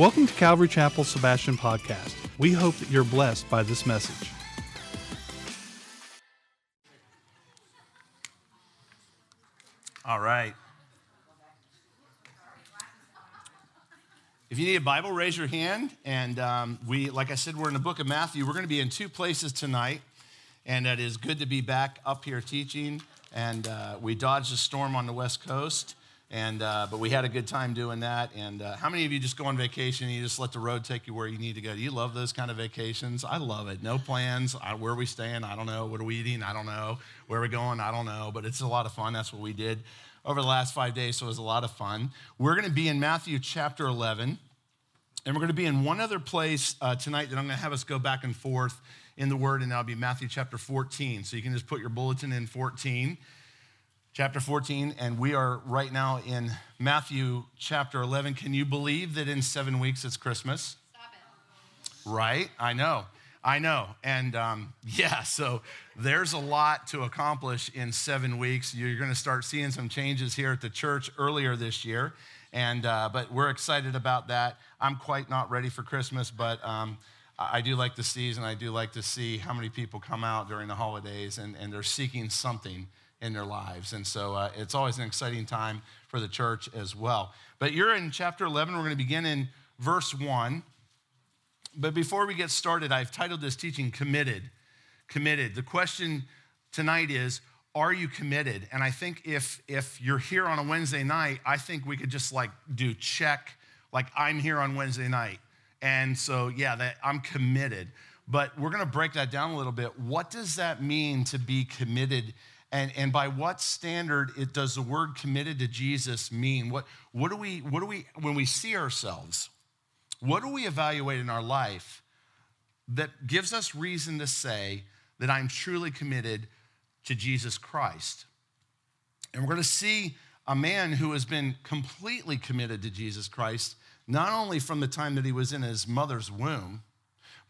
Welcome to Calvary Chapel Sebastian Podcast. We hope that you're blessed by this message. All right. If you need a Bible, raise your hand. And um, we, like I said, we're in the book of Matthew. We're going to be in two places tonight. And it is good to be back up here teaching. And uh, we dodged a storm on the West Coast. And, uh, but we had a good time doing that. And uh, how many of you just go on vacation and you just let the road take you where you need to go? Do you love those kind of vacations? I love it. No plans. I, where are we staying? I don't know. What are we eating? I don't know. Where are we going? I don't know. But it's a lot of fun. That's what we did over the last five days, so it was a lot of fun. We're going to be in Matthew chapter 11, and we're going to be in one other place uh, tonight that I'm going to have us go back and forth in the Word, and that'll be Matthew chapter 14. So you can just put your bulletin in 14, chapter 14, and we are right now in Matthew chapter 11. Can you believe that in seven weeks it's Christmas? Right? I know. I know. And um, yeah, so there's a lot to accomplish in seven weeks. You're going to start seeing some changes here at the church earlier this year. And, uh, but we're excited about that. I'm quite not ready for Christmas, but um, I do like the season. I do like to see how many people come out during the holidays and, and they're seeking something in their lives. And so uh, it's always an exciting time for the church as well. But you're in chapter 11. We're going to begin in verse 1. But before we get started, I've titled this teaching Committed. Committed. The question tonight is, are you committed? And I think if if you're here on a Wednesday night, I think we could just like do check, like I'm here on Wednesday night. And so yeah, that I'm committed. But we're gonna break that down a little bit. What does that mean to be committed? And, and by what standard it does the word committed to Jesus mean? What, what do we, what do we, when we see ourselves, what do we evaluate in our life that gives us reason to say that I'm truly committed to Jesus Christ? And we're going to see a man who has been completely committed to Jesus Christ, not only from the time that he was in his mother's womb,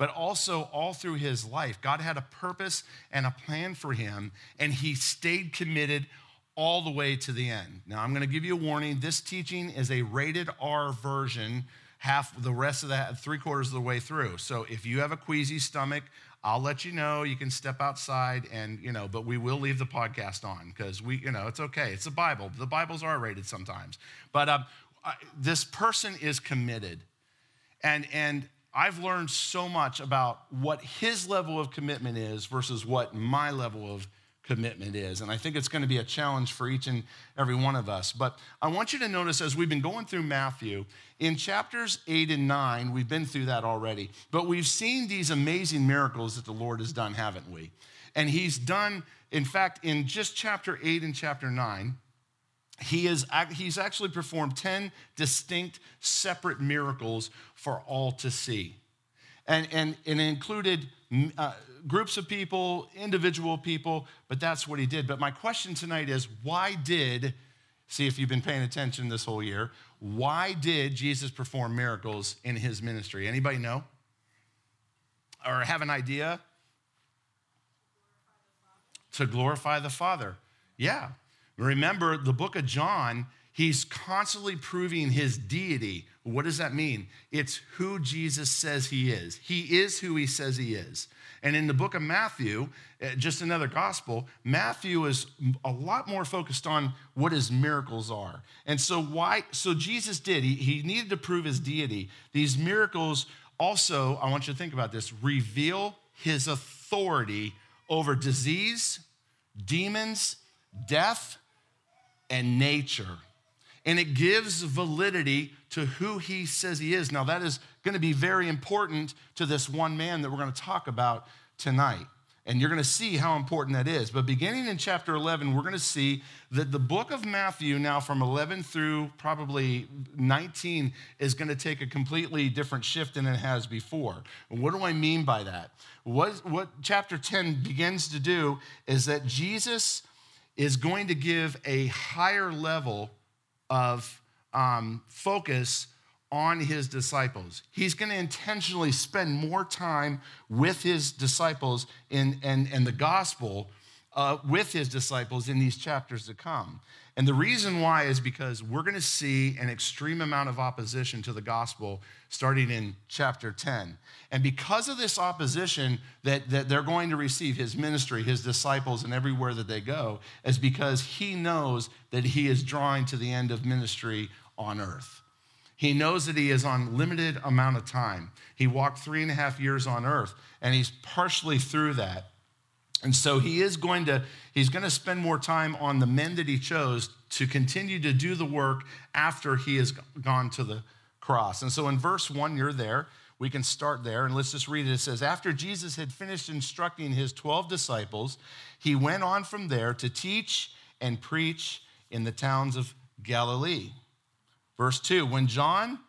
but also all through his life. God had a purpose and a plan for him, and he stayed committed all the way to the end. Now, I'm going to give you a warning. This teaching is a rated R version half the rest of that three quarters of the way through so if you have a queasy stomach i'll let you know you can step outside and you know but we will leave the podcast on because we you know it's okay it's the bible the bibles are rated sometimes but um, this person is committed and and i've learned so much about what his level of commitment is versus what my level of commitment is. And I think it's going to be a challenge for each and every one of us. But I want you to notice as we've been going through Matthew, in chapters eight and nine, we've been through that already, but we've seen these amazing miracles that the Lord has done, haven't we? And He's done, in fact, in just chapter eight and chapter nine, he is, he's actually performed 10 distinct separate miracles for all to see. And, and, and it included uh, groups of people, individual people, but that's what he did. But my question tonight is why did, see if you've been paying attention this whole year, why did Jesus perform miracles in his ministry? Anybody know? Or have an idea? To glorify the Father. Yeah. Remember, the book of John, he's constantly proving his deity. What does that mean? It's who Jesus says he is. He is who he says he is. And in the book of Matthew, eh, just another gospel, Matthew is a lot more focused on what his miracles are. And so why so Jesus did, he, he needed to prove his deity. These miracles also, I want you to think about this, reveal his authority over disease, demons, death, and nature. And it gives validity to who he says he is. Now, that is going to be very important to this one man that we're going to talk about tonight. And you're going to see how important that is. But beginning in chapter 11, we're going to see that the book of Matthew, now from 11 through probably 19, is going to take a completely different shift than it has before. what do I mean by that? What, what chapter 10 begins to do is that Jesus is going to give a higher level of um, focus on his disciples. He's going to intentionally spend more time with his disciples in, in, in the gospel uh, with his disciples in these chapters to come. And the reason why is because we're going to see an extreme amount of opposition to the gospel starting in chapter 10. And because of this opposition that, that they're going to receive, his ministry, his disciples, and everywhere that they go, is because he knows that he is drawing to the end of ministry on earth. He knows that he is on limited amount of time. He walked three and a half years on earth, and he's partially through that. And so he is going to, he's going to spend more time on the men that he chose to continue to do the work after he has gone to the cross. And so in verse one, you're there. We can start there and let's just read it. It says, After Jesus had finished instructing his 12 disciples, he went on from there to teach and preach in the towns of Galilee. Verse 2 When John,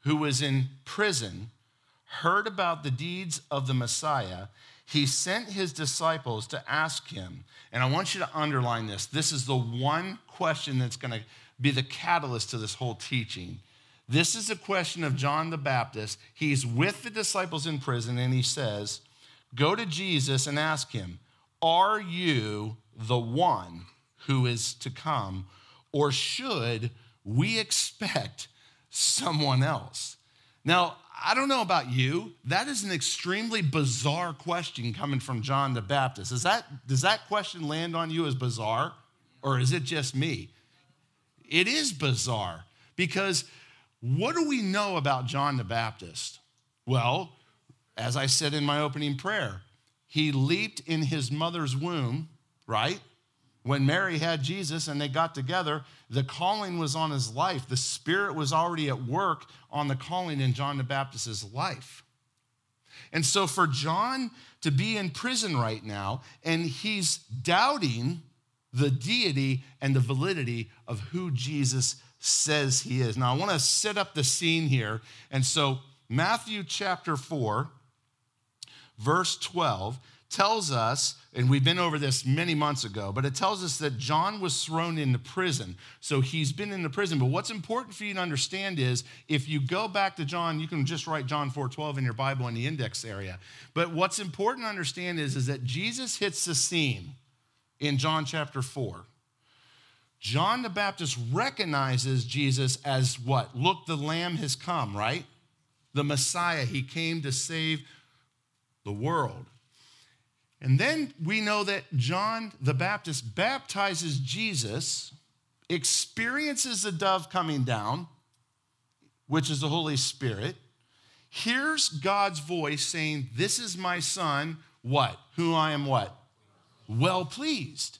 who was in prison, heard about the deeds of the Messiah, he sent his disciples to ask him, and I want you to underline this. This is the one question that's going to be the catalyst to this whole teaching. This is a question of John the Baptist. He's with the disciples in prison, and he says, Go to Jesus and ask him, Are you the one who is to come, or should we expect someone else? Now, I don't know about you. That is an extremely bizarre question coming from John the Baptist. Is that, does that question land on you as bizarre, or is it just me? It is bizarre because what do we know about John the Baptist? Well, as I said in my opening prayer, he leaped in his mother's womb, right? When Mary had Jesus and they got together, the calling was on his life. The Spirit was already at work on the calling in John the Baptist's life. And so for John to be in prison right now, and he's doubting the deity and the validity of who Jesus says he is. Now, I want to set up the scene here. And so, Matthew chapter 4, verse 12 tells us, and we've been over this many months ago, but it tells us that John was thrown into prison. So he's been in the prison. But what's important for you to understand is if you go back to John, you can just write John 4:12 in your Bible in the index area. But what's important to understand is, is that Jesus hits the scene in John chapter 4. John the Baptist recognizes Jesus as what? Look, the Lamb has come, right? The Messiah. He came to save the world. And then we know that John the Baptist baptizes Jesus, experiences the dove coming down, which is the Holy Spirit, hears God's voice saying, This is my son, what? Who I am what? Well pleased.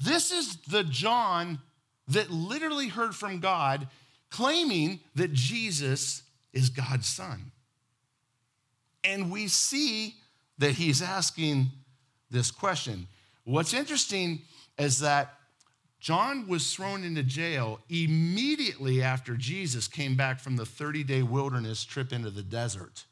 This is the John that literally heard from God claiming that Jesus is God's son. And we see that he's asking this question. What's interesting is that John was thrown into jail immediately after Jesus came back from the 30 day wilderness trip into the desert.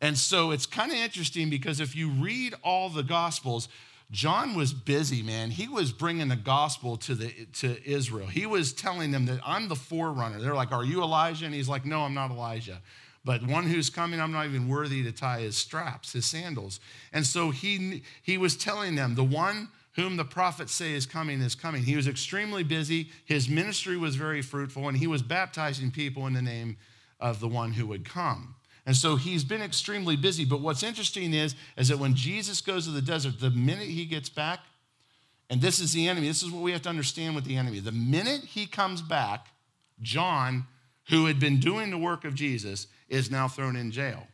And so it's kind of interesting because if you read all the Gospels, John was busy, man. He was bringing the gospel to, the, to Israel. He was telling them that I'm the forerunner. They're like, Are you Elijah? And he's like, No, I'm not Elijah. But one who's coming, I'm not even worthy to tie his straps, his sandals. And so he, he was telling them, The one whom the prophets say is coming is coming. He was extremely busy. His ministry was very fruitful, and he was baptizing people in the name of the one who would come. And so he's been extremely busy. But what's interesting is, is that when Jesus goes to the desert, the minute he gets back, and this is the enemy, this is what we have to understand with the enemy. The minute he comes back, John, who had been doing the work of Jesus, is now thrown in jail.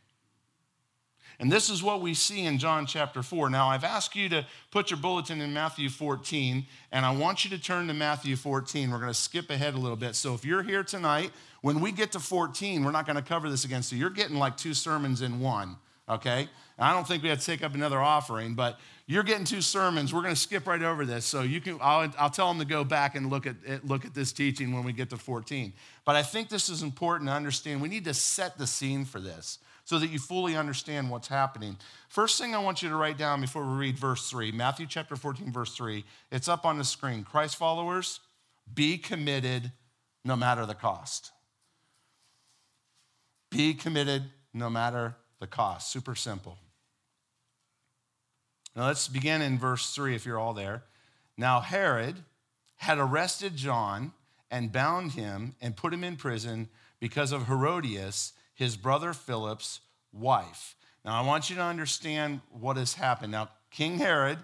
And this is what we see in John chapter 4. Now, I've asked you to put your bulletin in Matthew 14, and I want you to turn to Matthew 14. We're going to skip ahead a little bit. So, if you're here tonight when we get to 14, we're not going to cover this again. So you're getting like two sermons in one, okay? I don't think we have to take up another offering, but you're getting two sermons. We're going to skip right over this. So you can, I'll, I'll tell them to go back and look at, look at this teaching when we get to 14. But I think this is important to understand. We need to set the scene for this so that you fully understand what's happening. First thing I want you to write down before we read verse 3, Matthew chapter 14, verse 3, it's up on the screen. Christ followers, be committed no matter the cost. Be committed no matter the cost. Super simple. Now let's begin in verse 3 if you're all there. Now Herod had arrested John and bound him and put him in prison because of Herodias, his brother Philip's wife. Now I want you to understand what has happened. Now, King Herod,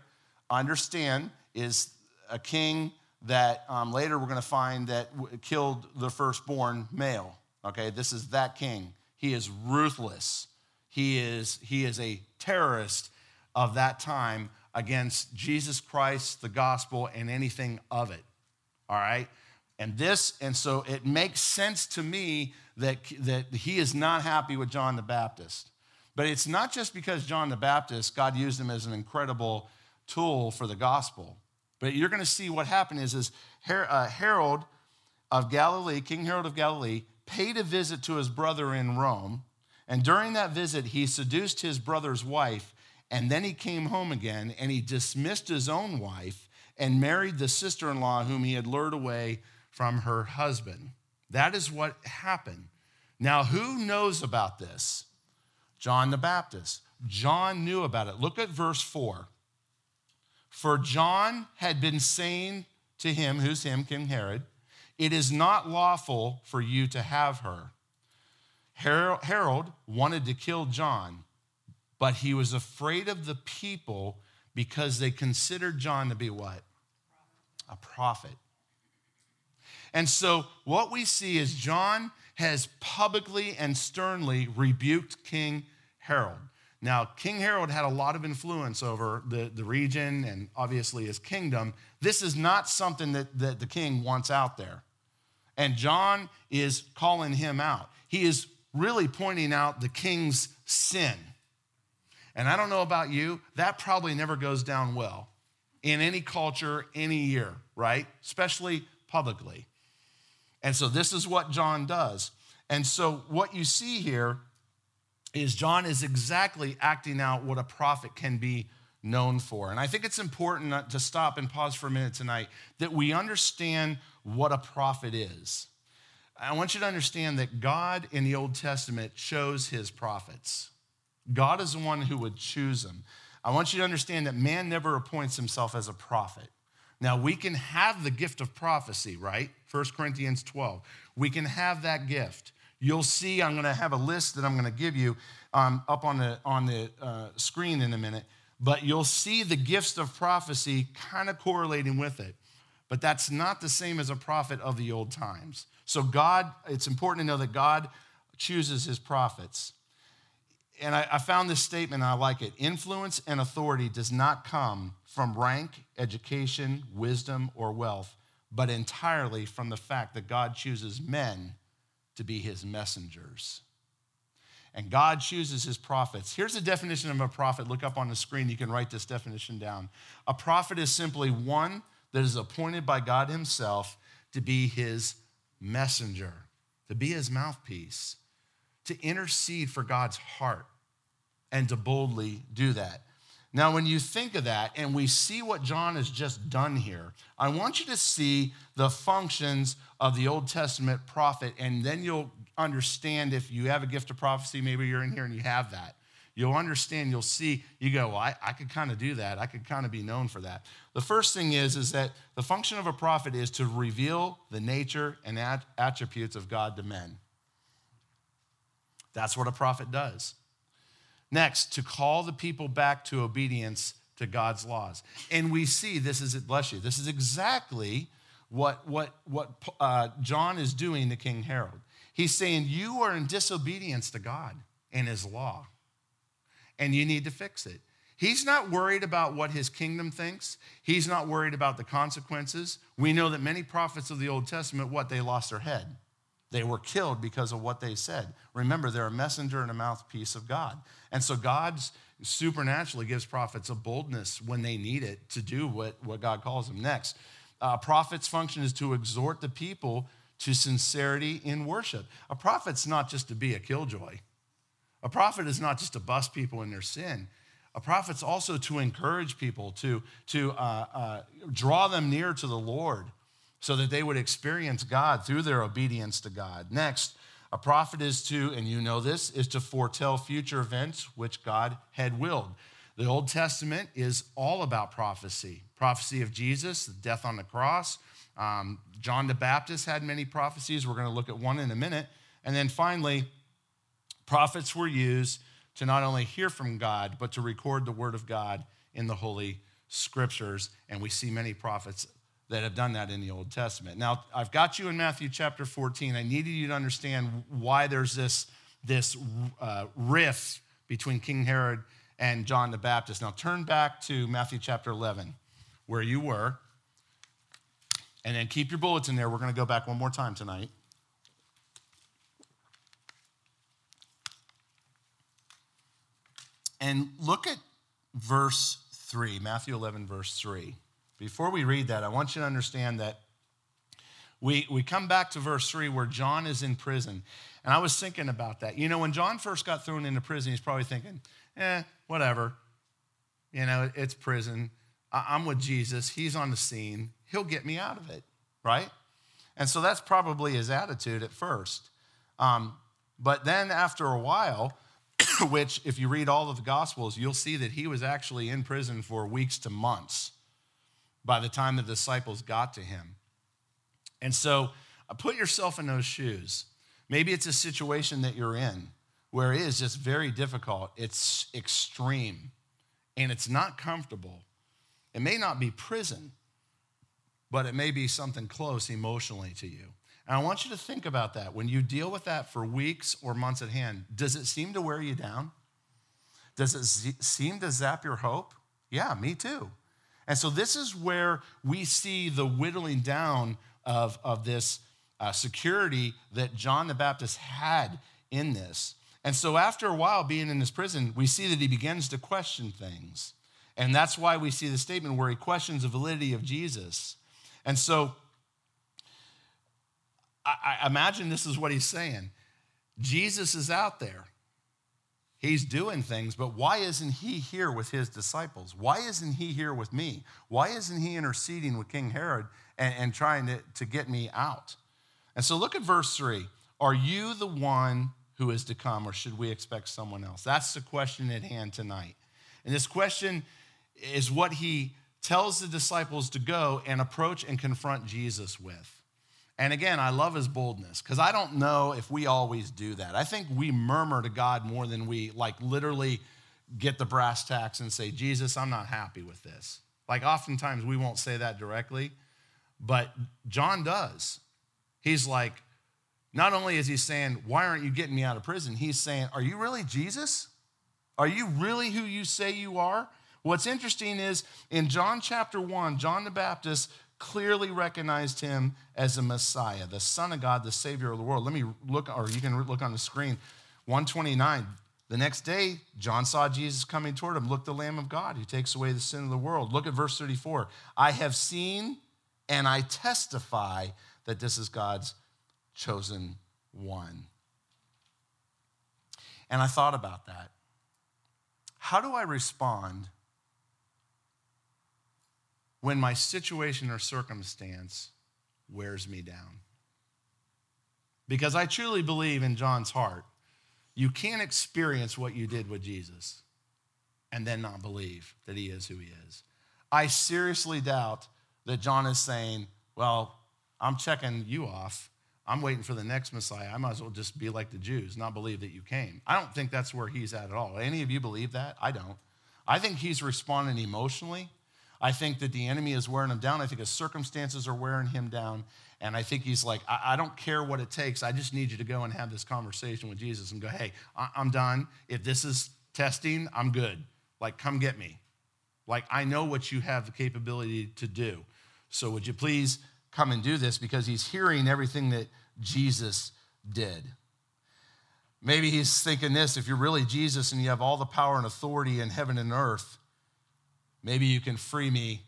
understand, is a king that um, later we're going to find that w- killed the firstborn male. Okay, this is that king. He is ruthless. He is, he is a terrorist of that time against Jesus Christ, the gospel, and anything of it. All right? And this, and so it makes sense to me that, that he is not happy with John the Baptist. But it's not just because John the Baptist, God used him as an incredible tool for the gospel. But you're going to see what happened is, is uh, Herod of Galilee, King Herod of Galilee, paid a visit to his brother in Rome. And during that visit, he seduced his brother's wife. And then he came home again and he dismissed his own wife and married the sister in law whom he had lured away from her husband. That is what happened. Now, who knows about this? John the Baptist. John knew about it. Look at verse 4. For John had been saying to him, who's him, King Herod, it is not lawful for you to have her. Herod wanted to kill John, but he was afraid of the people because they considered John to be what? A prophet. And so what we see is John has publicly and sternly rebuked King Herod. Now, King Herod had a lot of influence over the, the region and obviously his kingdom. This is not something that, that the king wants out there. And John is calling him out. He is really pointing out the king's sin. And I don't know about you, that probably never goes down well in any culture, any year, right? Especially publicly. And so this is what John does. And so what you see here is John is exactly acting out what a prophet can be known for. And I think it's important to stop and pause for a minute tonight that we understand what a prophet is. I want you to understand that God in the Old Testament chose his prophets. God is the one who would choose them. I want you to understand that man never appoints himself as a prophet. Now, we can have the gift of prophecy, right? 1 Corinthians 12. We can have that gift. You'll see, I'm going to have a list that I'm going to give you um, up on the, on the uh, screen in a minute, but you'll see the gifts of prophecy kind of correlating with it. But that's not the same as a prophet of the old times. So, God, it's important to know that God chooses his prophets. And I, I found this statement, and I like it. Influence and authority does not come from rank, education, wisdom, or wealth, but entirely from the fact that God chooses men to be his messengers. And God chooses his prophets. Here's the definition of a prophet. Look up on the screen. You can write this definition down. A prophet is simply one that is appointed by God himself to be his messenger, to be his mouthpiece, to intercede for God's heart, and to boldly do that. Now, when you think of that and we see what John has just done here, I want you to see the functions of the Old Testament prophet, and then you'll understand if you have a gift of prophecy, maybe you're in here and you have that. You'll understand, you'll see, you go, well, I, I could kind of do that. I could kind of be known for that. The first thing is, is that the function of a prophet is to reveal the nature and attributes of God to men. That's what a prophet does. Next, to call the people back to obedience to God's laws. And we see this is, it, bless you, this is exactly what, what, what uh, John is doing to King Herod. He's saying, You are in disobedience to God and his law, and you need to fix it. He's not worried about what his kingdom thinks. He's not worried about the consequences. We know that many prophets of the Old Testament, what? They lost their head. They were killed because of what they said. Remember, they're a messenger and a mouthpiece of God. And so God supernaturally gives prophets a boldness when they need it to do what, what God calls them. Next, uh, prophet's function is to exhort the people to sincerity in worship. A prophet's not just to be a killjoy. A prophet is not just to bust people in their sin. A prophet's also to encourage people, to, to uh, uh, draw them near to the Lord so that they would experience God through their obedience to God. Next, a prophet is to, and you know this, is to foretell future events which God had willed. The Old Testament is all about prophecy prophecy of Jesus, the death on the cross. Um, John the Baptist had many prophecies. We're going to look at one in a minute. And then finally, prophets were used to not only hear from God, but to record the word of God in the Holy Scriptures. And we see many prophets that have done that in the Old Testament. Now, I've got you in Matthew chapter 14. I needed you to understand why there's this, this uh, rift between King Herod and John the Baptist. Now, turn back to Matthew chapter 11, where you were. And then keep your bullets in there. We're going to go back one more time tonight. And look at verse 3, Matthew 11, verse 3. Before we read that, I want you to understand that we, we come back to verse 3 where John is in prison. And I was thinking about that. You know, when John first got thrown into prison, he's probably thinking, eh, whatever. You know, it's prison. I'm with Jesus. He's on the scene. He'll get me out of it, right? And so that's probably his attitude at first. Um, but then after a while, which, if you read all of the Gospels, you'll see that he was actually in prison for weeks to months by the time the disciples got to him. And so uh, put yourself in those shoes. Maybe it's a situation that you're in where it is just very difficult, it's extreme, and it's not comfortable. It may not be prison, but it may be something close emotionally to you. And I want you to think about that. When you deal with that for weeks or months at hand, does it seem to wear you down? Does it seem to zap your hope? Yeah, me too. And so this is where we see the whittling down of, of this uh, security that John the Baptist had in this. And so after a while being in this prison, we see that he begins to question things. And that's why we see the statement where he questions the validity of Jesus. And so I, I imagine this is what he's saying Jesus is out there. He's doing things, but why isn't he here with his disciples? Why isn't he here with me? Why isn't he interceding with King Herod and, and trying to, to get me out? And so look at verse three. Are you the one who is to come, or should we expect someone else? That's the question at hand tonight. And this question is what he tells the disciples to go and approach and confront Jesus with. And again, I love his boldness because I don't know if we always do that. I think we murmur to God more than we like literally get the brass tacks and say, Jesus, I'm not happy with this. Like oftentimes we won't say that directly, but John does. He's like, not only is he saying, Why aren't you getting me out of prison? He's saying, Are you really Jesus? Are you really who you say you are? What's interesting is in John chapter 1, John the Baptist clearly recognized him as a Messiah, the Son of God, the Savior of the world. Let me look, or you can look on the screen. 129. The next day, John saw Jesus coming toward him. Look, the Lamb of God who takes away the sin of the world. Look at verse 34. I have seen and I testify that this is God's chosen one. And I thought about that. How do I respond when my situation or circumstance wears me down. Because I truly believe in John's heart, you can't experience what you did with Jesus and then not believe that he is who he is. I seriously doubt that John is saying, Well, I'm checking you off. I'm waiting for the next Messiah. I might as well just be like the Jews, not believe that you came. I don't think that's where he's at at all. Any of you believe that? I don't. I think he's responding emotionally I think that the enemy is wearing him down. I think his circumstances are wearing him down. And I think he's like, I, I don't care what it takes. I just need you to go and have this conversation with Jesus and go, hey, I- I'm done. If this is testing, I'm good. Like, come get me. Like, I know what you have the capability to do. So would you please come and do this? Because he's hearing everything that Jesus did. Maybe he's thinking this if you're really Jesus and you have all the power and authority in heaven and earth, Maybe you can free me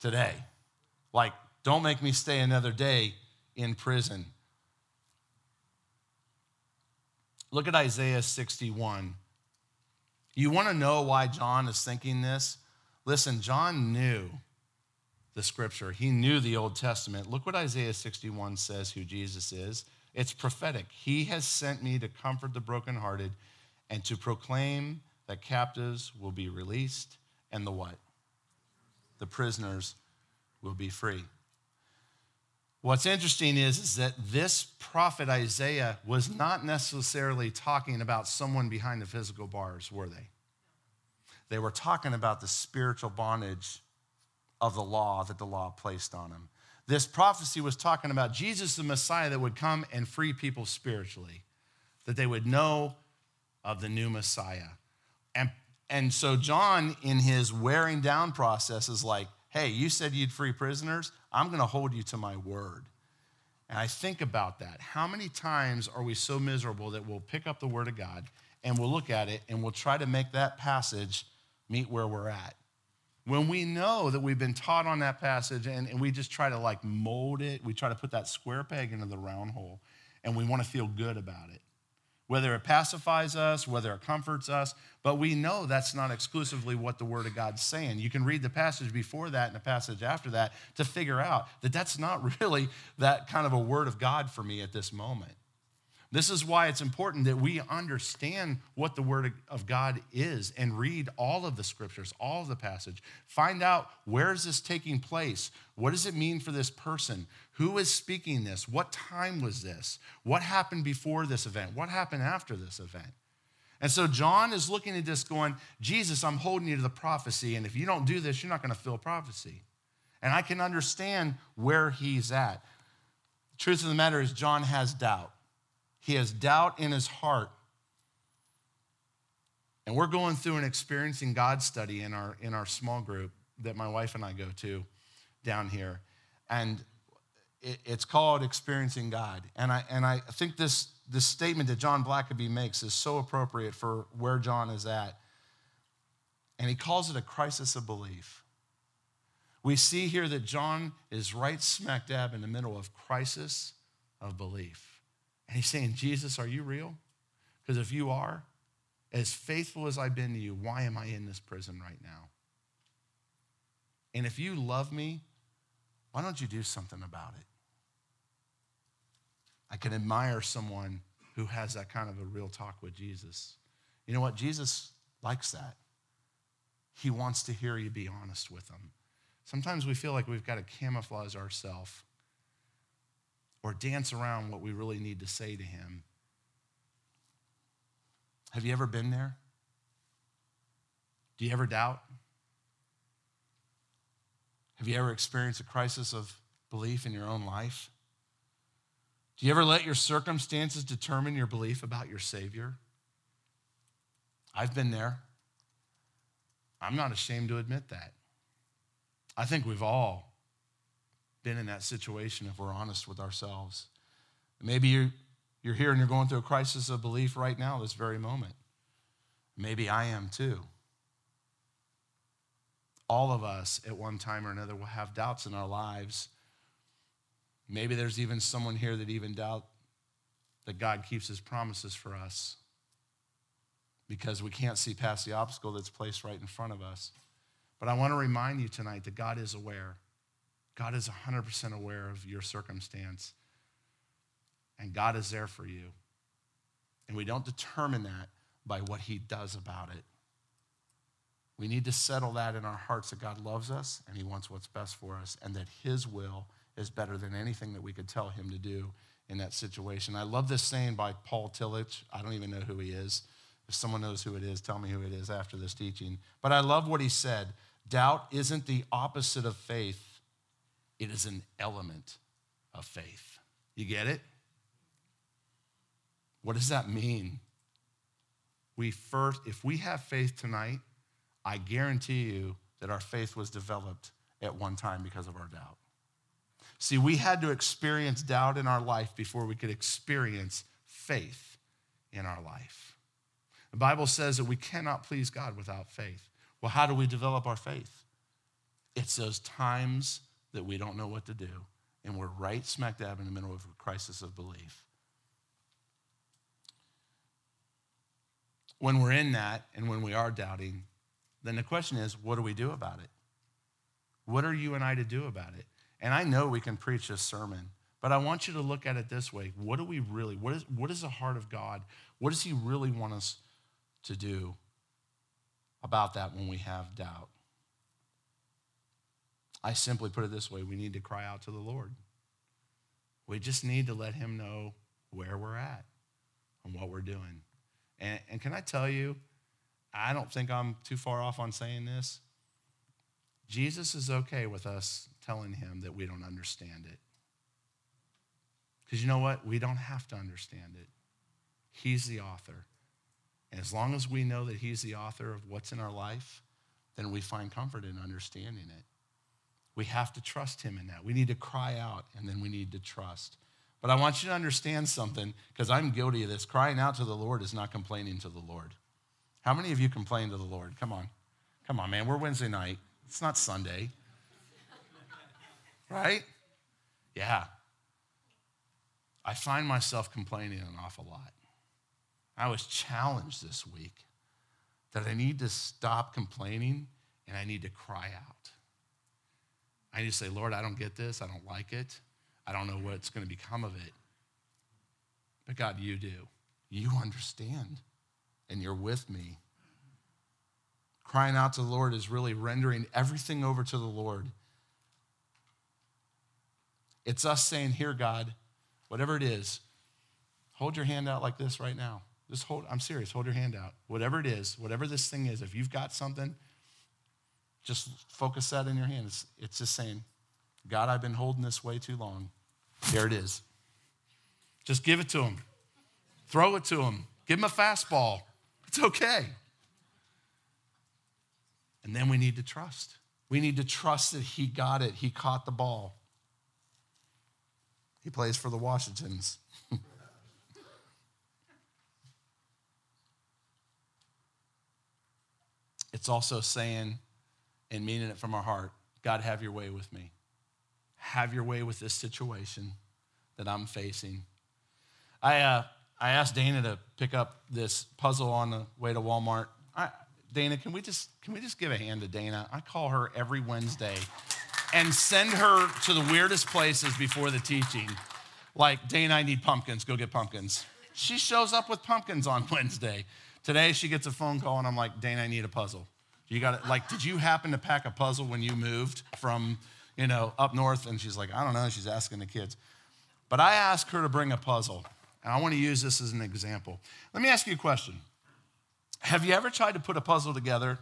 today. Like, don't make me stay another day in prison. Look at Isaiah 61. You want to know why John is thinking this? Listen, John knew the scripture, he knew the Old Testament. Look what Isaiah 61 says who Jesus is. It's prophetic. He has sent me to comfort the brokenhearted and to proclaim that captives will be released and the what? The prisoners will be free. What's interesting is, is that this prophet Isaiah was not necessarily talking about someone behind the physical bars, were they? They were talking about the spiritual bondage of the law that the law placed on him. This prophecy was talking about Jesus, the Messiah, that would come and free people spiritually, that they would know of the new Messiah. And, and so, John, in his wearing down process, is like, hey, you said you'd free prisoners. I'm going to hold you to my word. And I think about that. How many times are we so miserable that we'll pick up the word of God and we'll look at it and we'll try to make that passage meet where we're at? When we know that we've been taught on that passage and, and we just try to like mold it, we try to put that square peg into the round hole and we want to feel good about it whether it pacifies us, whether it comforts us, but we know that's not exclusively what the Word of God's saying. You can read the passage before that and the passage after that to figure out that that's not really that kind of a Word of God for me at this moment. This is why it's important that we understand what the Word of God is and read all of the scriptures, all of the passage. Find out where is this taking place? What does it mean for this person? Who is speaking this? What time was this? What happened before this event? What happened after this event? And so John is looking at this going, Jesus, I'm holding you to the prophecy. And if you don't do this, you're not going to fill prophecy. And I can understand where he's at. The truth of the matter is, John has doubt. He has doubt in his heart. And we're going through an experiencing God study in our, in our small group that my wife and I go to down here. And it, it's called Experiencing God. And I, and I think this, this statement that John Blackaby makes is so appropriate for where John is at. And he calls it a crisis of belief. We see here that John is right smack dab in the middle of crisis of belief. And he's saying, Jesus, are you real? Because if you are, as faithful as I've been to you, why am I in this prison right now? And if you love me, why don't you do something about it? I can admire someone who has that kind of a real talk with Jesus. You know what? Jesus likes that. He wants to hear you be honest with him. Sometimes we feel like we've got to camouflage ourselves or dance around what we really need to say to him. Have you ever been there? Do you ever doubt? Have you ever experienced a crisis of belief in your own life? Do you ever let your circumstances determine your belief about your Savior? I've been there. I'm not ashamed to admit that. I think we've all been in that situation if we're honest with ourselves. Maybe you're, you're here and you're going through a crisis of belief right now, this very moment. Maybe I am too. All of us at one time or another will have doubts in our lives. Maybe there's even someone here that even doubt that God keeps his promises for us because we can't see past the obstacle that's placed right in front of us. But I want to remind you tonight that God is aware. God is 100% aware of your circumstance, and God is there for you. And we don't determine that by what He does about it. We need to settle that in our hearts that God loves us and He wants what's best for us, and that His will is better than anything that we could tell Him to do in that situation. I love this saying by Paul Tillich. I don't even know who he is. If someone knows who it is, tell me who it is after this teaching. But I love what he said doubt isn't the opposite of faith it is an element of faith. You get it? What does that mean? We first, if we have faith tonight, I guarantee you that our faith was developed at one time because of our doubt. See, we had to experience doubt in our life before we could experience faith in our life. The Bible says that we cannot please God without faith. Well, how do we develop our faith? It's those times that we don't know what to do, and we're right smack dab in the middle of a crisis of belief. When we're in that and when we are doubting, then the question is, what do we do about it? What are you and I to do about it? And I know we can preach this sermon, but I want you to look at it this way. What do we really, what is, what is the heart of God? What does He really want us to do about that when we have doubt. I simply put it this way we need to cry out to the Lord. We just need to let Him know where we're at and what we're doing. And, and can I tell you, I don't think I'm too far off on saying this. Jesus is okay with us telling Him that we don't understand it. Because you know what? We don't have to understand it. He's the author. And as long as we know that He's the author of what's in our life, then we find comfort in understanding it. We have to trust Him in that. We need to cry out and then we need to trust. But I want you to understand something because I'm guilty of this. Crying out to the Lord is not complaining to the Lord. How many of you complain to the Lord? Come on. Come on, man. We're Wednesday night. It's not Sunday. Right? Yeah. I find myself complaining an awful lot. I was challenged this week that I need to stop complaining and I need to cry out. I need to say, Lord, I don't get this. I don't like it. I don't know what's going to become of it. But God, you do. You understand, and you're with me. Crying out to the Lord is really rendering everything over to the Lord. It's us saying, Here, God, whatever it is, hold your hand out like this right now. Just hold, I'm serious, hold your hand out. Whatever it is, whatever this thing is, if you've got something, just focus that in your hand. It's, it's just saying, God, I've been holding this way too long. There it is. Just give it to him. Throw it to him. Give him a fastball. It's okay. And then we need to trust. We need to trust that he got it, he caught the ball. He plays for the Washingtons. it's also saying and meaning it from our heart God, have your way with me. Have your way with this situation that I'm facing. I, uh, I asked Dana to pick up this puzzle on the way to Walmart. I, Dana, can we just can we just give a hand to Dana? I call her every Wednesday and send her to the weirdest places before the teaching. Like, Dana, I need pumpkins. Go get pumpkins. She shows up with pumpkins on Wednesday. Today she gets a phone call and I'm like, Dana, I need a puzzle. You got it. Like, did you happen to pack a puzzle when you moved from, you know, up north? And she's like, I don't know. She's asking the kids. But I asked her to bring a puzzle, and I want to use this as an example. Let me ask you a question. Have you ever tried to put a puzzle together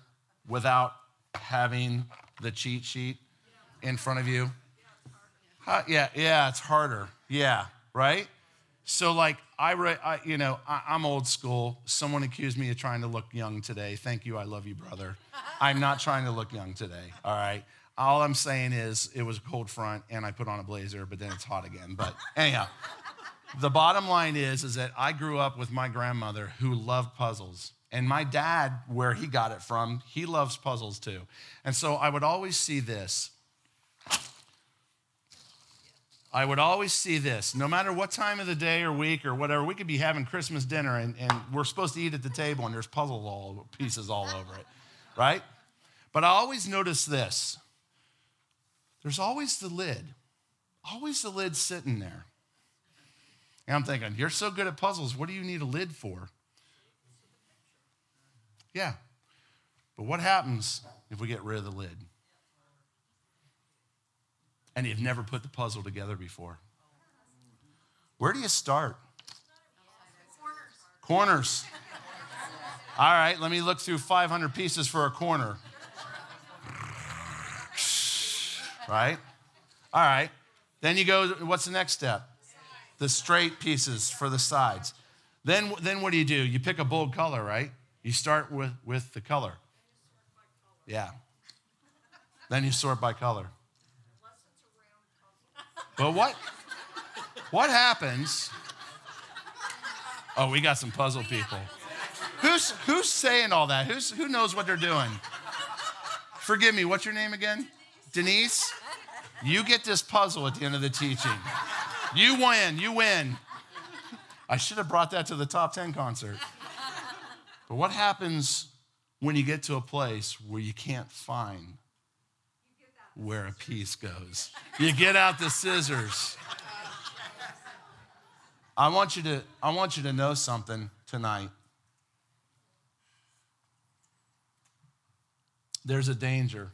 without having the cheat sheet in front of you? Uh, yeah, yeah, it's harder. Yeah, right? So, like, I, re- I you know, I, I'm old school. Someone accused me of trying to look young today. Thank you. I love you, brother. I'm not trying to look young today. All right. All I'm saying is it was a cold front and I put on a blazer, but then it's hot again. But anyhow, the bottom line is, is that I grew up with my grandmother who loved puzzles. And my dad, where he got it from, he loves puzzles too. And so I would always see this I would always see this. No matter what time of the day or week or whatever, we could be having Christmas dinner and, and we're supposed to eat at the table and there's puzzle all, pieces all over it, right? But I always notice this there's always the lid, always the lid sitting there. And I'm thinking, you're so good at puzzles, what do you need a lid for? Yeah. But what happens if we get rid of the lid? And you've never put the puzzle together before. Where do you start? Corners. All right, let me look through 500 pieces for a corner. Right? All right. Then you go, what's the next step? The straight pieces for the sides. Then, then what do you do? You pick a bold color, right? You start with, with the color. Yeah. Then you sort by color. But what, what happens? Oh, we got some puzzle people. Who's, who's saying all that? Who's, who knows what they're doing? Forgive me, what's your name again? Denise? You get this puzzle at the end of the teaching. You win, you win. I should have brought that to the top 10 concert. But what happens when you get to a place where you can't find where a piece goes. You get out the scissors. I want you to, I want you to know something tonight. There's a danger.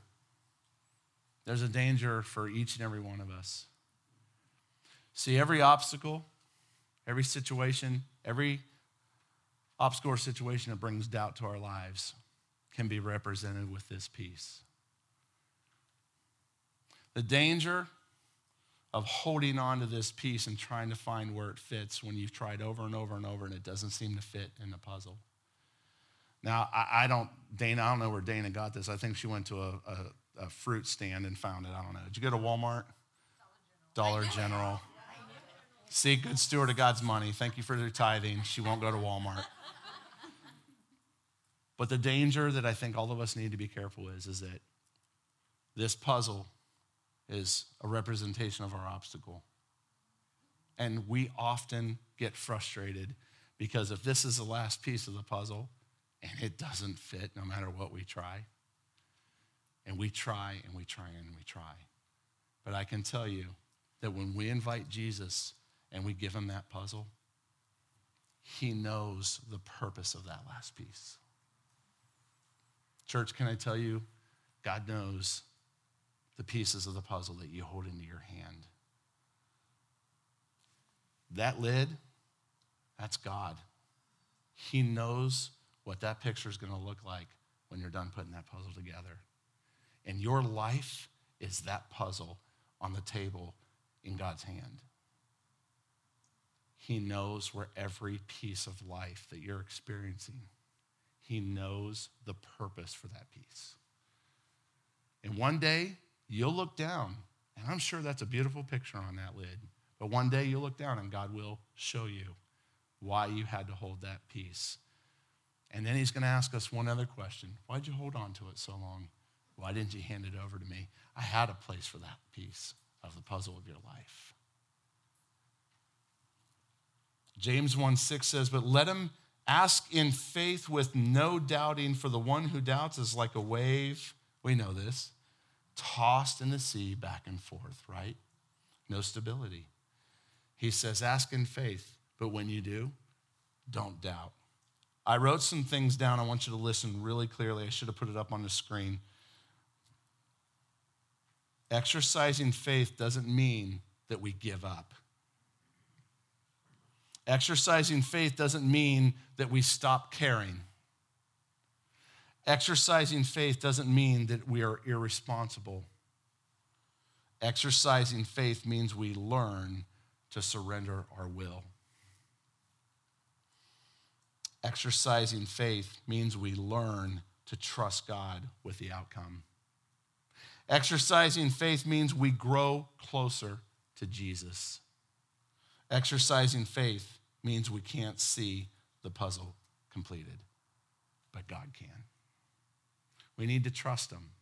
There's a danger for each and every one of us. See, every obstacle, every situation, every obscure situation that brings doubt to our lives can be represented with this piece. The danger of holding on to this piece and trying to find where it fits when you've tried over and over and over and it doesn't seem to fit in the puzzle. Now, I, I don't, Dana, I don't know where Dana got this. I think she went to a, a, a fruit stand and found it. I don't know. Did you go to Walmart? Dollar General. Dollar General. See, good steward of God's money. Thank you for your tithing. She won't go to Walmart. But the danger that I think all of us need to be careful is, is that this puzzle is a representation of our obstacle. And we often get frustrated because if this is the last piece of the puzzle and it doesn't fit no matter what we try, and we try and we try and we try. But I can tell you that when we invite Jesus and we give him that puzzle, he knows the purpose of that last piece. Church, can I tell you, God knows the pieces of the puzzle that you hold into your hand. That lid, that's God. He knows what that picture is going to look like when you're done putting that puzzle together. And your life is that puzzle on the table in God's hand. He knows where every piece of life that you're experiencing, He knows the purpose for that piece. And one day, you'll look down, and I'm sure that's a beautiful picture on that lid. But one day you'll look down and God will show you why you had to hold that piece. And then he's going to ask us one other question Why'd you hold on to it so long? Why didn't you hand it over to me? I had a place for that piece of the puzzle of your life. James 1 6 says, But let him ask in faith with no doubting, for the one who doubts is like a wave. We know this tossed in the sea back and forth, right? No stability. He says, ask in faith, but when you do, don't doubt. I wrote some things down. I want you to listen really clearly. I should have put it up on the screen. Exercising faith doesn't mean that we give up. Exercising faith doesn't mean that we stop caring. Exercising faith doesn't mean that we are irresponsible. Exercising faith means we learn to surrender our will. Exercising faith means we learn to trust God with the outcome. Exercising faith means we grow closer to Jesus. Exercising faith means we can't see the puzzle completed, but God can. We need to trust Him.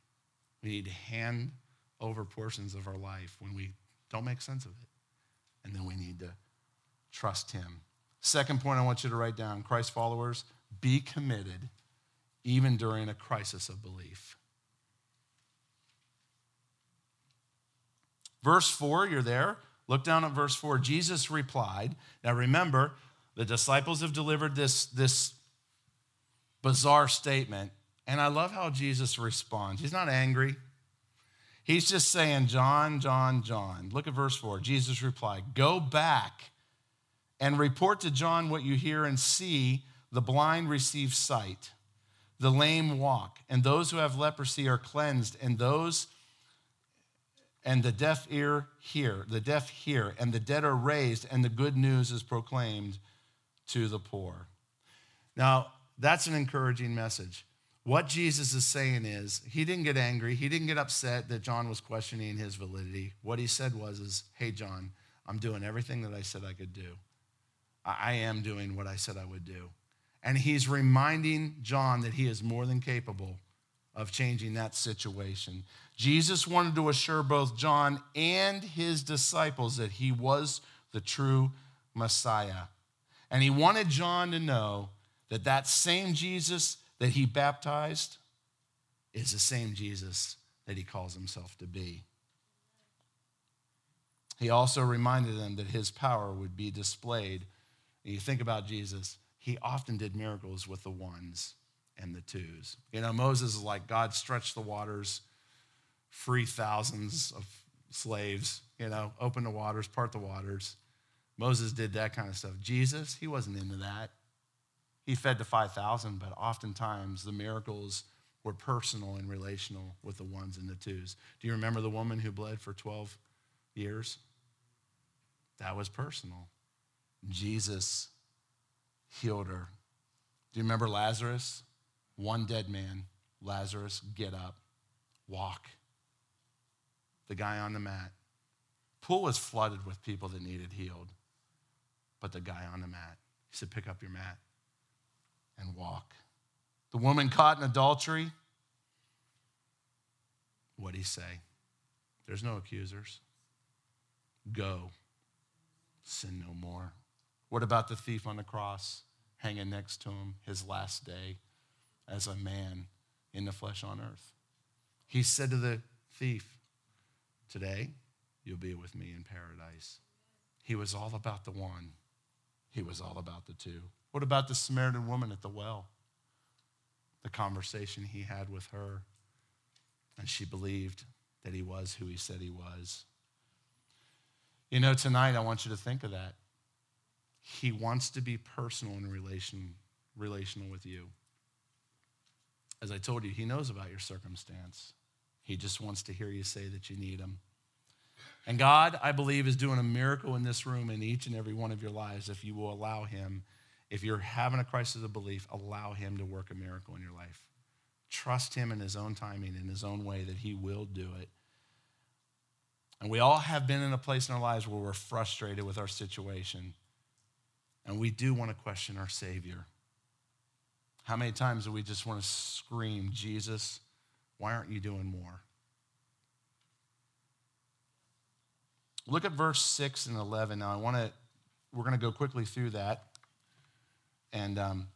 We need to hand over portions of our life when we don't make sense of it. And then we need to trust Him. Second point I want you to write down Christ followers, be committed even during a crisis of belief. Verse 4, you're there. Look down at verse 4. Jesus replied. Now remember, the disciples have delivered this, this bizarre statement and I love how Jesus responds. He's not angry. He's just saying, John, John, John. Look at verse 4. Jesus replied, Go back and report to John what you hear and see. The blind receive sight, the lame walk, and those who have leprosy are cleansed, and those and the deaf ear hear, the deaf hear, and the dead are raised, and the good news is proclaimed to the poor. Now, that's an encouraging message. What Jesus is saying is, he didn't get angry. He didn't get upset that John was questioning his validity. What he said was, is, hey, John, I'm doing everything that I said I could do. I am doing what I said I would do. And he's reminding John that he is more than capable of changing that situation. Jesus wanted to assure both John and his disciples that he was the true Messiah. And he wanted John to know that that same Jesus that he baptized is the same Jesus that he calls himself to be. He also reminded them that his power would be displayed. And you think about Jesus, he often did miracles with the ones and the twos. You know, Moses is like, God stretched the waters, free thousands of slaves, you know, open the waters, part the waters. Moses did that kind of stuff. Jesus, he wasn't into that. He fed the 5,000, but oftentimes the miracles were personal and relational with the ones and the twos. Do you remember the woman who bled for 12 years? That was personal. Jesus healed her. Do you remember Lazarus? One dead man. Lazarus, get up, walk. The guy on the mat. Pool was flooded with people that needed healed. But the guy on the mat, he said, pick up your mat and walk. The woman caught in adultery, what'd he say? There's no accusers. Go, sin no more. What about the thief on the cross hanging next to him his last day as a man in the flesh on earth? He said to the thief, Today you'll be with me in paradise. He was all about the one, he was all about the two. What about the Samaritan woman at the well? The conversation he had with her, and she believed that he was who he said he was. You know, tonight I want you to think of that. He wants to be personal and relation, relational with you. As I told you, he knows about your circumstance. He just wants to hear you say that you need him. And God, I believe, is doing a miracle in this room in each and every one of your lives if you will allow him. If you're having a crisis of belief, allow him to work a miracle in your life. Trust him in his own timing, in his own way, that he will do it. And we all have been in a place in our lives where we're frustrated with our situation. And we do want to question our Savior. How many times do we just want to scream, Jesus, why aren't you doing more? Look at verse 6 and 11. Now, I want to, we're going to go quickly through that. And um,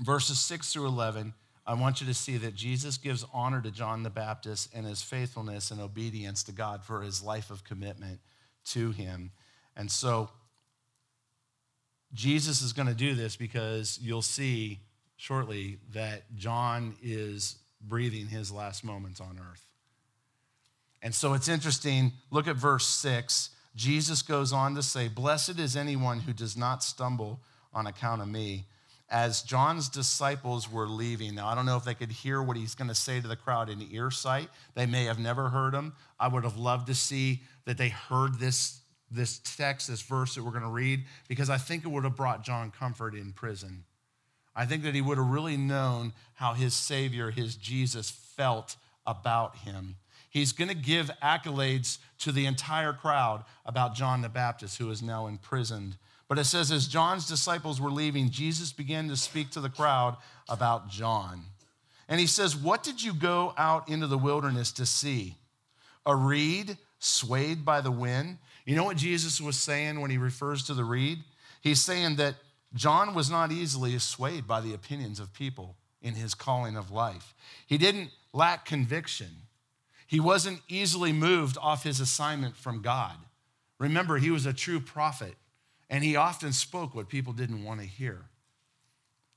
verses 6 through 11, I want you to see that Jesus gives honor to John the Baptist and his faithfulness and obedience to God for his life of commitment to him. And so, Jesus is going to do this because you'll see shortly that John is breathing his last moments on earth. And so it's interesting. Look at verse 6. Jesus goes on to say, Blessed is anyone who does not stumble on account of me. As John's disciples were leaving, now I don't know if they could hear what he's going to say to the crowd in ear sight. They may have never heard him. I would have loved to see that they heard this, this text, this verse that we're going to read, because I think it would have brought John comfort in prison. I think that he would have really known how his Savior, his Jesus, felt about him. He's going to give accolades to the entire crowd about John the Baptist, who is now imprisoned. But it says, as John's disciples were leaving, Jesus began to speak to the crowd about John. And he says, What did you go out into the wilderness to see? A reed swayed by the wind? You know what Jesus was saying when he refers to the reed? He's saying that John was not easily swayed by the opinions of people in his calling of life. He didn't lack conviction. He wasn't easily moved off his assignment from God. Remember, he was a true prophet, and he often spoke what people didn't want to hear.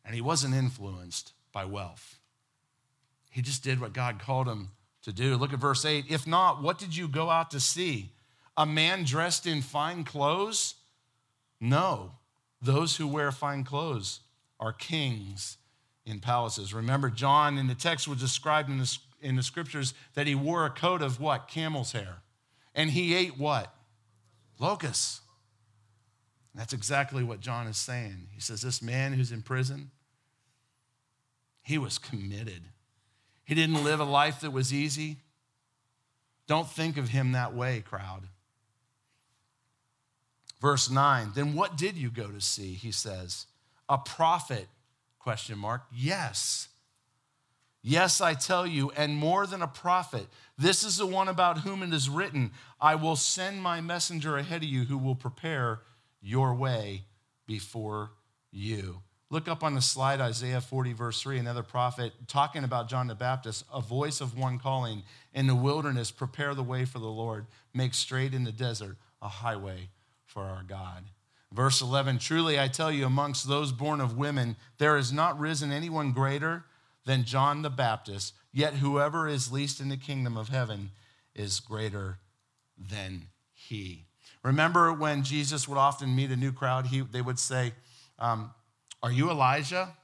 And he wasn't influenced by wealth. He just did what God called him to do. Look at verse 8. If not, what did you go out to see? A man dressed in fine clothes? No. Those who wear fine clothes are kings in palaces. Remember, John in the text was described in the in the scriptures that he wore a coat of what? Camel's hair. And he ate what? Locusts. That's exactly what John is saying. He says, This man who's in prison, he was committed. He didn't live a life that was easy. Don't think of him that way, crowd. Verse 9, then what did you go to see? He says, a prophet, question mark. Yes. Yes, I tell you, and more than a prophet. This is the one about whom it is written I will send my messenger ahead of you who will prepare your way before you. Look up on the slide, Isaiah 40, verse 3, another prophet talking about John the Baptist, a voice of one calling in the wilderness, prepare the way for the Lord, make straight in the desert a highway for our God. Verse 11, truly I tell you, amongst those born of women, there has not risen anyone greater than John the Baptist, yet whoever is least in the kingdom of heaven is greater than he. Remember when Jesus would often meet a new crowd, he, they would say, um, Are you Elijah?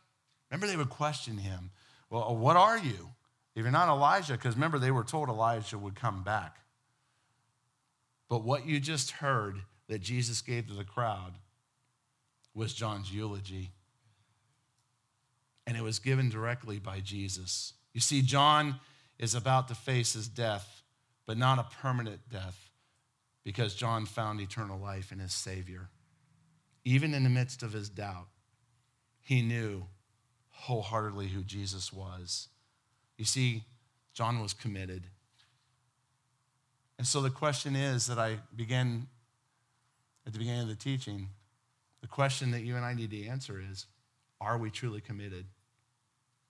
Remember, they would question him. Well, what are you? If you're not Elijah, because remember, they were told Elijah would come back. But what you just heard that Jesus gave to the crowd was John's eulogy. And it was given directly by Jesus. You see, John is about to face his death, but not a permanent death, because John found eternal life in his Savior. Even in the midst of his doubt, he knew wholeheartedly who Jesus was. You see, John was committed. And so the question is that I began at the beginning of the teaching the question that you and I need to answer is are we truly committed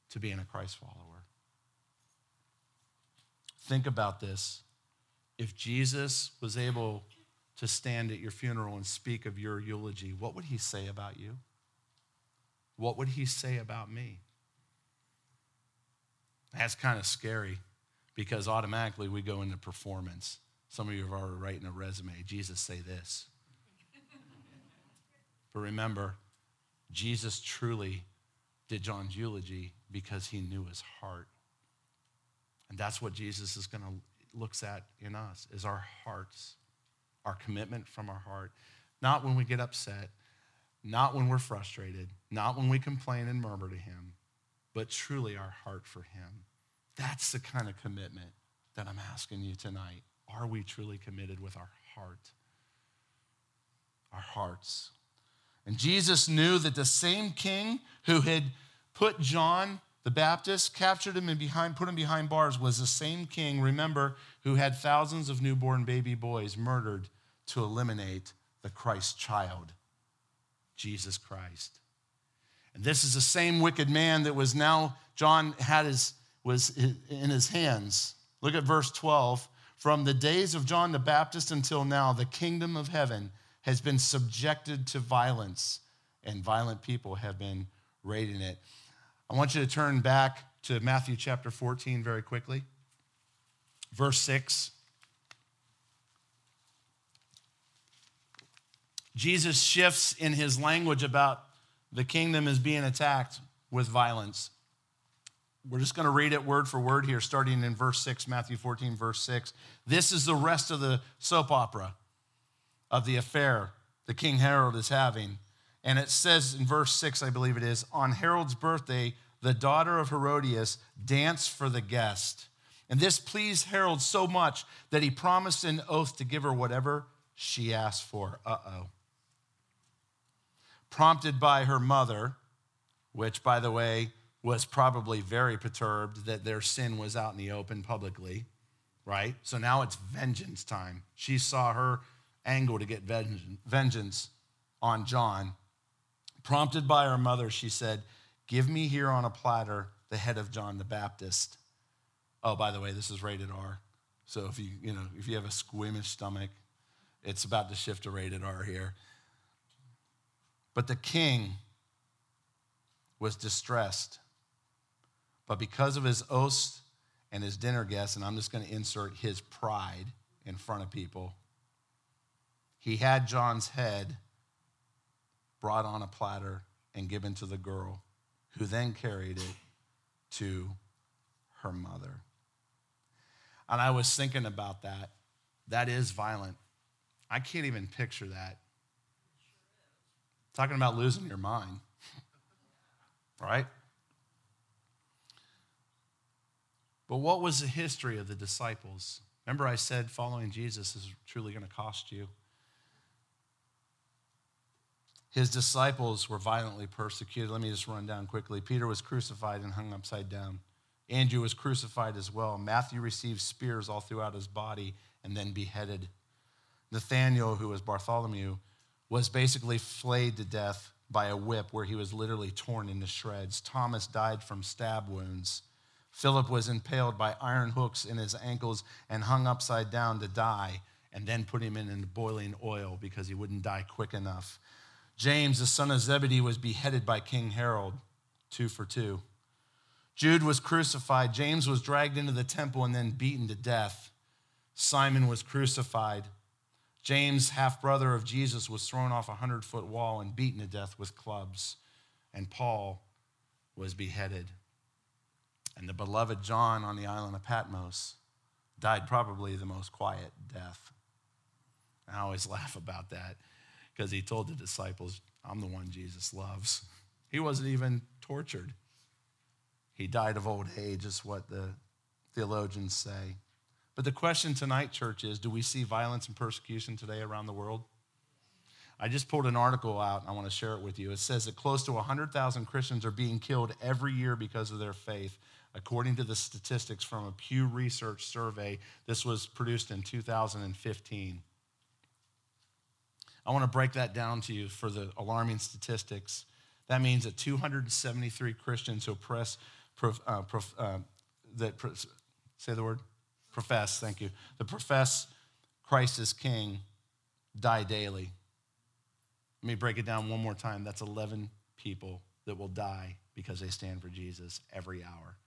to being a Christ follower? Think about this. If Jesus was able to stand at your funeral and speak of your eulogy, what would he say about you? What would he say about me? That's kind of scary because automatically we go into performance. Some of you have already written a resume. Jesus say this. but remember, Jesus truly did John's eulogy because he knew his heart. And that's what Jesus is going to looks at in us is our hearts, our commitment from our heart. Not when we get upset, not when we're frustrated, not when we complain and murmur to him, but truly our heart for him. That's the kind of commitment that I'm asking you tonight. Are we truly committed with our heart? Our hearts. And Jesus knew that the same king who had put John the Baptist, captured him and behind, put him behind bars, was the same king, remember, who had thousands of newborn baby boys murdered to eliminate the Christ child, Jesus Christ. And this is the same wicked man that was now, John had his, was in his hands. Look at verse 12. From the days of John the Baptist until now, the kingdom of heaven has been subjected to violence, and violent people have been raiding it. I want you to turn back to Matthew chapter 14 very quickly. Verse 6. Jesus shifts in his language about the kingdom is being attacked with violence. We're just going to read it word for word here, starting in verse 6, Matthew 14, verse 6. This is the rest of the soap opera of the affair that King Herod is having. And it says in verse 6, I believe it is, on Herod's birthday, the daughter of Herodias danced for the guest. And this pleased Herod so much that he promised an oath to give her whatever she asked for. Uh oh. Prompted by her mother, which, by the way, was probably very perturbed that their sin was out in the open publicly, right? So now it's vengeance time. She saw her angle to get vengeance on John. Prompted by her mother, she said, Give me here on a platter the head of John the Baptist. Oh, by the way, this is rated R. So if you, you know, if you have a squeamish stomach, it's about to shift to rated R here. But the king was distressed. But because of his oaths and his dinner guests, and I'm just going to insert his pride in front of people, he had John's head brought on a platter and given to the girl, who then carried it to her mother. And I was thinking about that. That is violent. I can't even picture that. Talking about losing your mind, right? But what was the history of the disciples? Remember, I said following Jesus is truly going to cost you. His disciples were violently persecuted. Let me just run down quickly. Peter was crucified and hung upside down. Andrew was crucified as well. Matthew received spears all throughout his body and then beheaded. Nathanael, who was Bartholomew, was basically flayed to death by a whip where he was literally torn into shreds. Thomas died from stab wounds. Philip was impaled by iron hooks in his ankles and hung upside down to die, and then put him in boiling oil because he wouldn't die quick enough. James, the son of Zebedee, was beheaded by King Herod, two for two. Jude was crucified. James was dragged into the temple and then beaten to death. Simon was crucified. James, half brother of Jesus, was thrown off a hundred foot wall and beaten to death with clubs. And Paul was beheaded. And the beloved John on the island of Patmos died probably the most quiet death. I always laugh about that because he told the disciples, I'm the one Jesus loves. He wasn't even tortured. He died of old age, is what the theologians say. But the question tonight, church, is do we see violence and persecution today around the world? I just pulled an article out and I want to share it with you. It says that close to 100,000 Christians are being killed every year because of their faith, according to the statistics from a Pew Research survey. This was produced in 2015. I want to break that down to you for the alarming statistics. That means that 273 Christians who oppress, uh, uh, that say the word profess, thank you, The profess Christ is King die daily. Let me break it down one more time. That's 11 people that will die because they stand for Jesus every hour.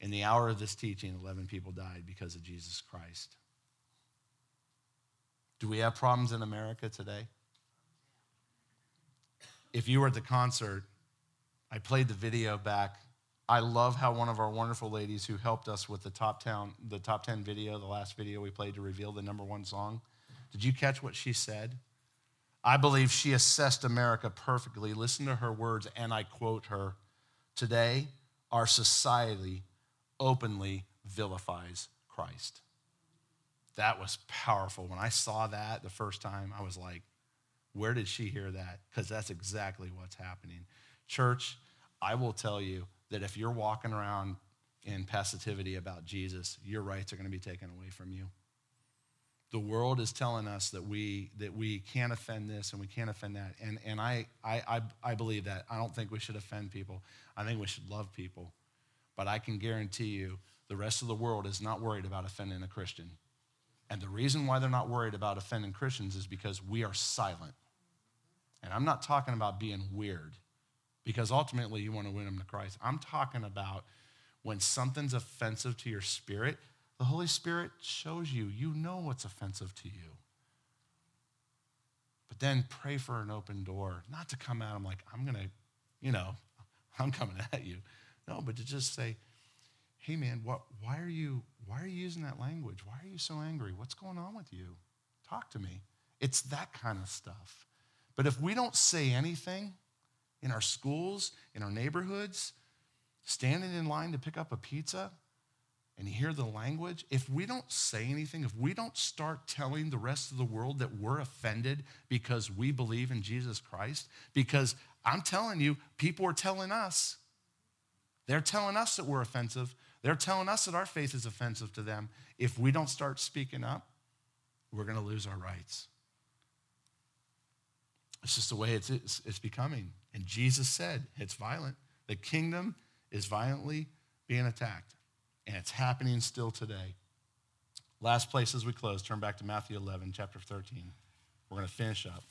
In the hour of this teaching, 11 people died because of Jesus Christ. Do we have problems in America today? If you were at the concert, I played the video back. I love how one of our wonderful ladies who helped us with the top 10, the top 10 video, the last video we played to reveal the number one song, did you catch what she said? I believe she assessed America perfectly. Listen to her words, and I quote her Today, our society openly vilifies Christ. That was powerful. When I saw that the first time, I was like, where did she hear that? Because that's exactly what's happening. Church, I will tell you that if you're walking around in passivity about Jesus, your rights are going to be taken away from you. The world is telling us that we that we can't offend this and we can't offend that. And, and I, I, I I believe that. I don't think we should offend people. I think we should love people. But I can guarantee you the rest of the world is not worried about offending a Christian. And the reason why they're not worried about offending Christians is because we are silent. And I'm not talking about being weird, because ultimately you want to win them to Christ. I'm talking about when something's offensive to your spirit, the Holy Spirit shows you. You know what's offensive to you. But then pray for an open door, not to come at them like, I'm going to, you know, I'm coming at you. No, but to just say, hey man, what, why, are you, why are you using that language? Why are you so angry? What's going on with you? Talk to me. It's that kind of stuff. But if we don't say anything in our schools, in our neighborhoods, standing in line to pick up a pizza, and hear the language, if we don't say anything, if we don't start telling the rest of the world that we're offended because we believe in Jesus Christ, because I'm telling you, people are telling us, they're telling us that we're offensive, they're telling us that our faith is offensive to them. If we don't start speaking up, we're going to lose our rights. It's just the way it's, it's, it's becoming. And Jesus said, it's violent. The kingdom is violently being attacked, and it's happening still today. Last place as we close, turn back to Matthew 11, chapter 13. We're going to finish up.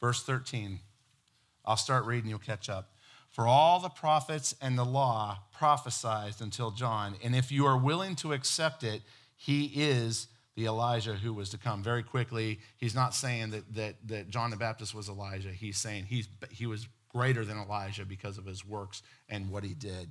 Verse 13. I'll start reading, you'll catch up. For all the prophets and the law prophesied until John. And if you are willing to accept it, he is the Elijah who was to come. Very quickly, he's not saying that, that, that John the Baptist was Elijah. He's saying he's, he was greater than Elijah because of his works and what he did.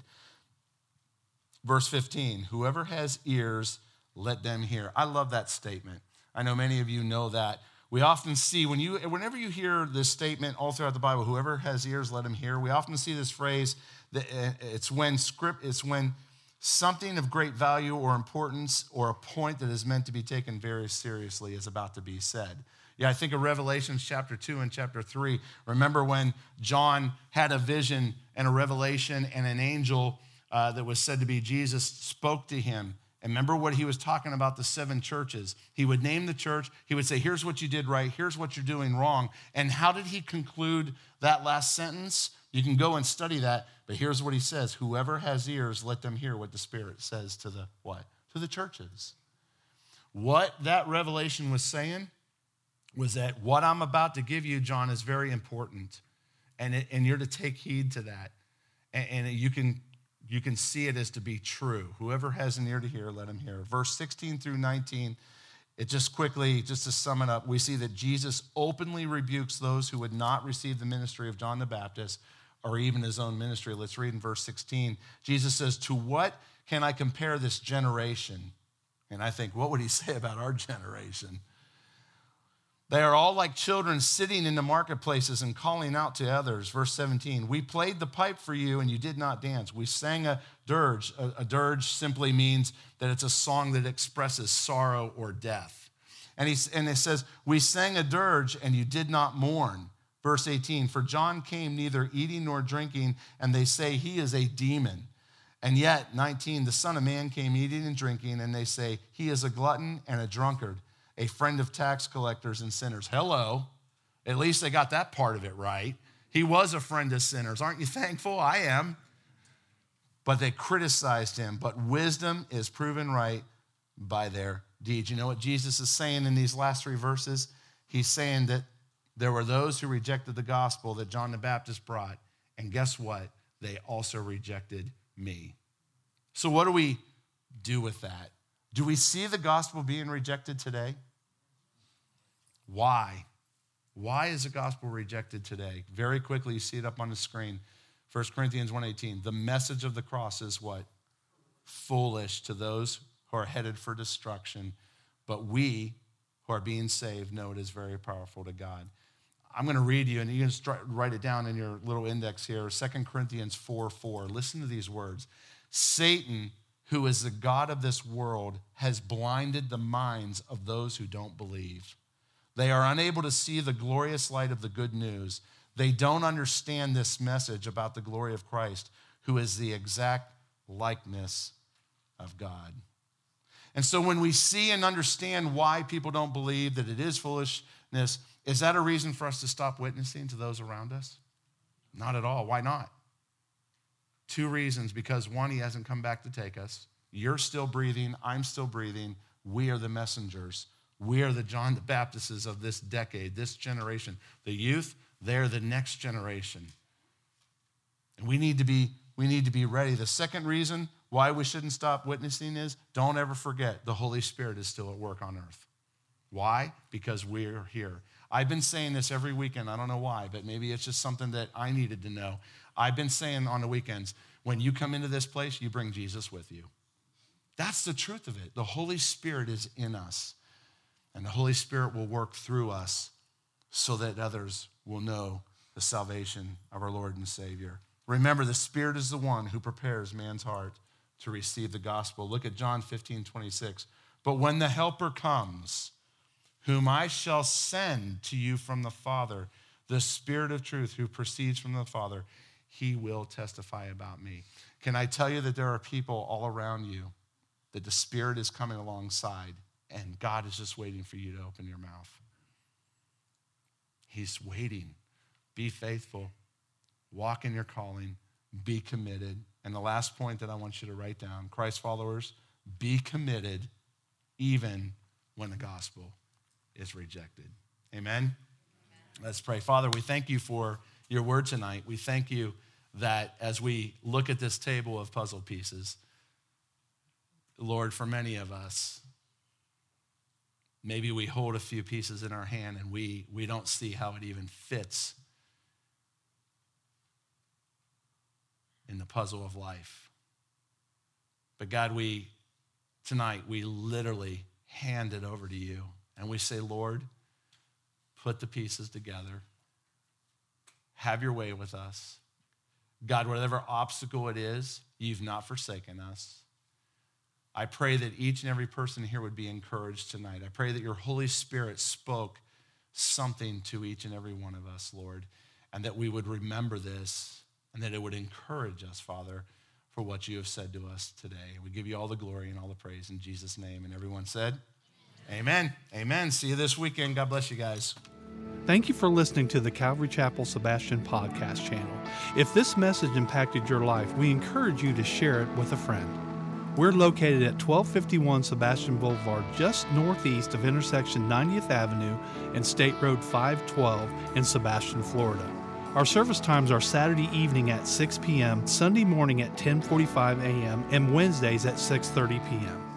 Verse 15 Whoever has ears, let them hear. I love that statement. I know many of you know that we often see when you whenever you hear this statement all throughout the Bible, whoever has ears, let him hear. We often see this phrase that eh, it's when script, it's when something of great value or importance or a point that is meant to be taken very seriously is about to be said. Yeah, I think of Revelations chapter 2 and chapter 3. Remember when John had a vision and a revelation, and an angel uh, that was said to be Jesus spoke to him and remember what he was talking about the seven churches. He would name the church, he would say, Here's what you did right, here's what you're doing wrong. And how did he conclude that last sentence? You can go and study that, but here's what he says Whoever has ears, let them hear what the Spirit says to the what? To the churches. What that revelation was saying was that what I'm about to give you, John, is very important. And, it, and you're to take heed to that. And, and you can you can see it as to be true. Whoever has an ear to hear, let him hear. Verse 16 through 19, it just quickly, just to sum it up, we see that Jesus openly rebukes those who would not receive the ministry of John the Baptist or even his own ministry. Let's read in verse 16. Jesus says, To what can I compare this generation? And I think, what would he say about our generation? They are all like children sitting in the marketplaces and calling out to others. Verse 17, we played the pipe for you and you did not dance. We sang a dirge. A, a, dirge simply means that it's a song that expresses sorrow or death. And, he, and it says, we sang a dirge and you did not mourn. Verse 18, for John came neither eating nor drinking, and they say he is a demon. And yet, 19, the Son of Man came eating and drinking, and they say he is a glutton and a drunkard a friend of tax collectors and sinners. Hello. At least they got that part of it right. He was a friend of sinners. Aren't you thankful? I am. But they criticized him. But wisdom is proven right by their deeds. You know what Jesus is saying in these last three verses? He's saying that there were those who rejected the gospel that John the Baptist brought. And guess what? They also rejected me. So, what do we do with that? Do we see the gospel being rejected today? Why? Why is the gospel rejected today? Very quickly, you see it up on the screen. 1 Corinthians 1:18. The message of the cross is what? Foolish to those who are headed for destruction, but we who are being saved know it is very powerful to God. I'm going to read you, and you can write it down in your little index here. 2 Corinthians 4 4. Listen to these words. Satan who is the God of this world, has blinded the minds of those who don't believe. They are unable to see the glorious light of the good news. They don't understand this message about the glory of Christ, who is the exact likeness of God. And so when we see and understand why people don't believe that it is foolishness, is that a reason for us to stop witnessing to those around us? Not at all. Why not? Two reasons because one, he hasn't come back to take us. You're still breathing, I'm still breathing. We are the messengers. We are the John the Baptists of this decade, this generation. The youth, they're the next generation. And we need to be we need to be ready. The second reason why we shouldn't stop witnessing is don't ever forget the Holy Spirit is still at work on earth. Why? Because we're here. I've been saying this every weekend. I don't know why, but maybe it's just something that I needed to know. I've been saying on the weekends, when you come into this place, you bring Jesus with you. That's the truth of it. The Holy Spirit is in us, and the Holy Spirit will work through us so that others will know the salvation of our Lord and Savior. Remember, the Spirit is the one who prepares man's heart to receive the gospel. Look at John 15, 26. But when the Helper comes, whom I shall send to you from the Father, the Spirit of truth who proceeds from the Father, he will testify about me. Can I tell you that there are people all around you that the Spirit is coming alongside and God is just waiting for you to open your mouth? He's waiting. Be faithful, walk in your calling, be committed. And the last point that I want you to write down Christ followers, be committed even when the gospel is rejected. Amen? Amen? Let's pray. Father, we thank you for your word tonight. We thank you that as we look at this table of puzzle pieces, Lord, for many of us, maybe we hold a few pieces in our hand and we, we don't see how it even fits in the puzzle of life. But God, we tonight we literally hand it over to you and we say, Lord, put the pieces together have your way with us. God, whatever obstacle it is, you've not forsaken us. I pray that each and every person here would be encouraged tonight. I pray that your Holy Spirit spoke something to each and every one of us, Lord, and that we would remember this and that it would encourage us, Father, for what you have said to us today. We give you all the glory and all the praise in Jesus' name. And everyone said, Amen. Amen. Amen. See you this weekend. God bless you guys. Thank you for listening to the Calvary Chapel Sebastian podcast channel. If this message impacted your life, we encourage you to share it with a friend. We're located at 1251 Sebastian Boulevard, just northeast of intersection 90th Avenue and State Road 512 in Sebastian, Florida. Our service times are Saturday evening at 6 p.m., Sunday morning at 10:45 a.m., and Wednesdays at 6:30 p.m.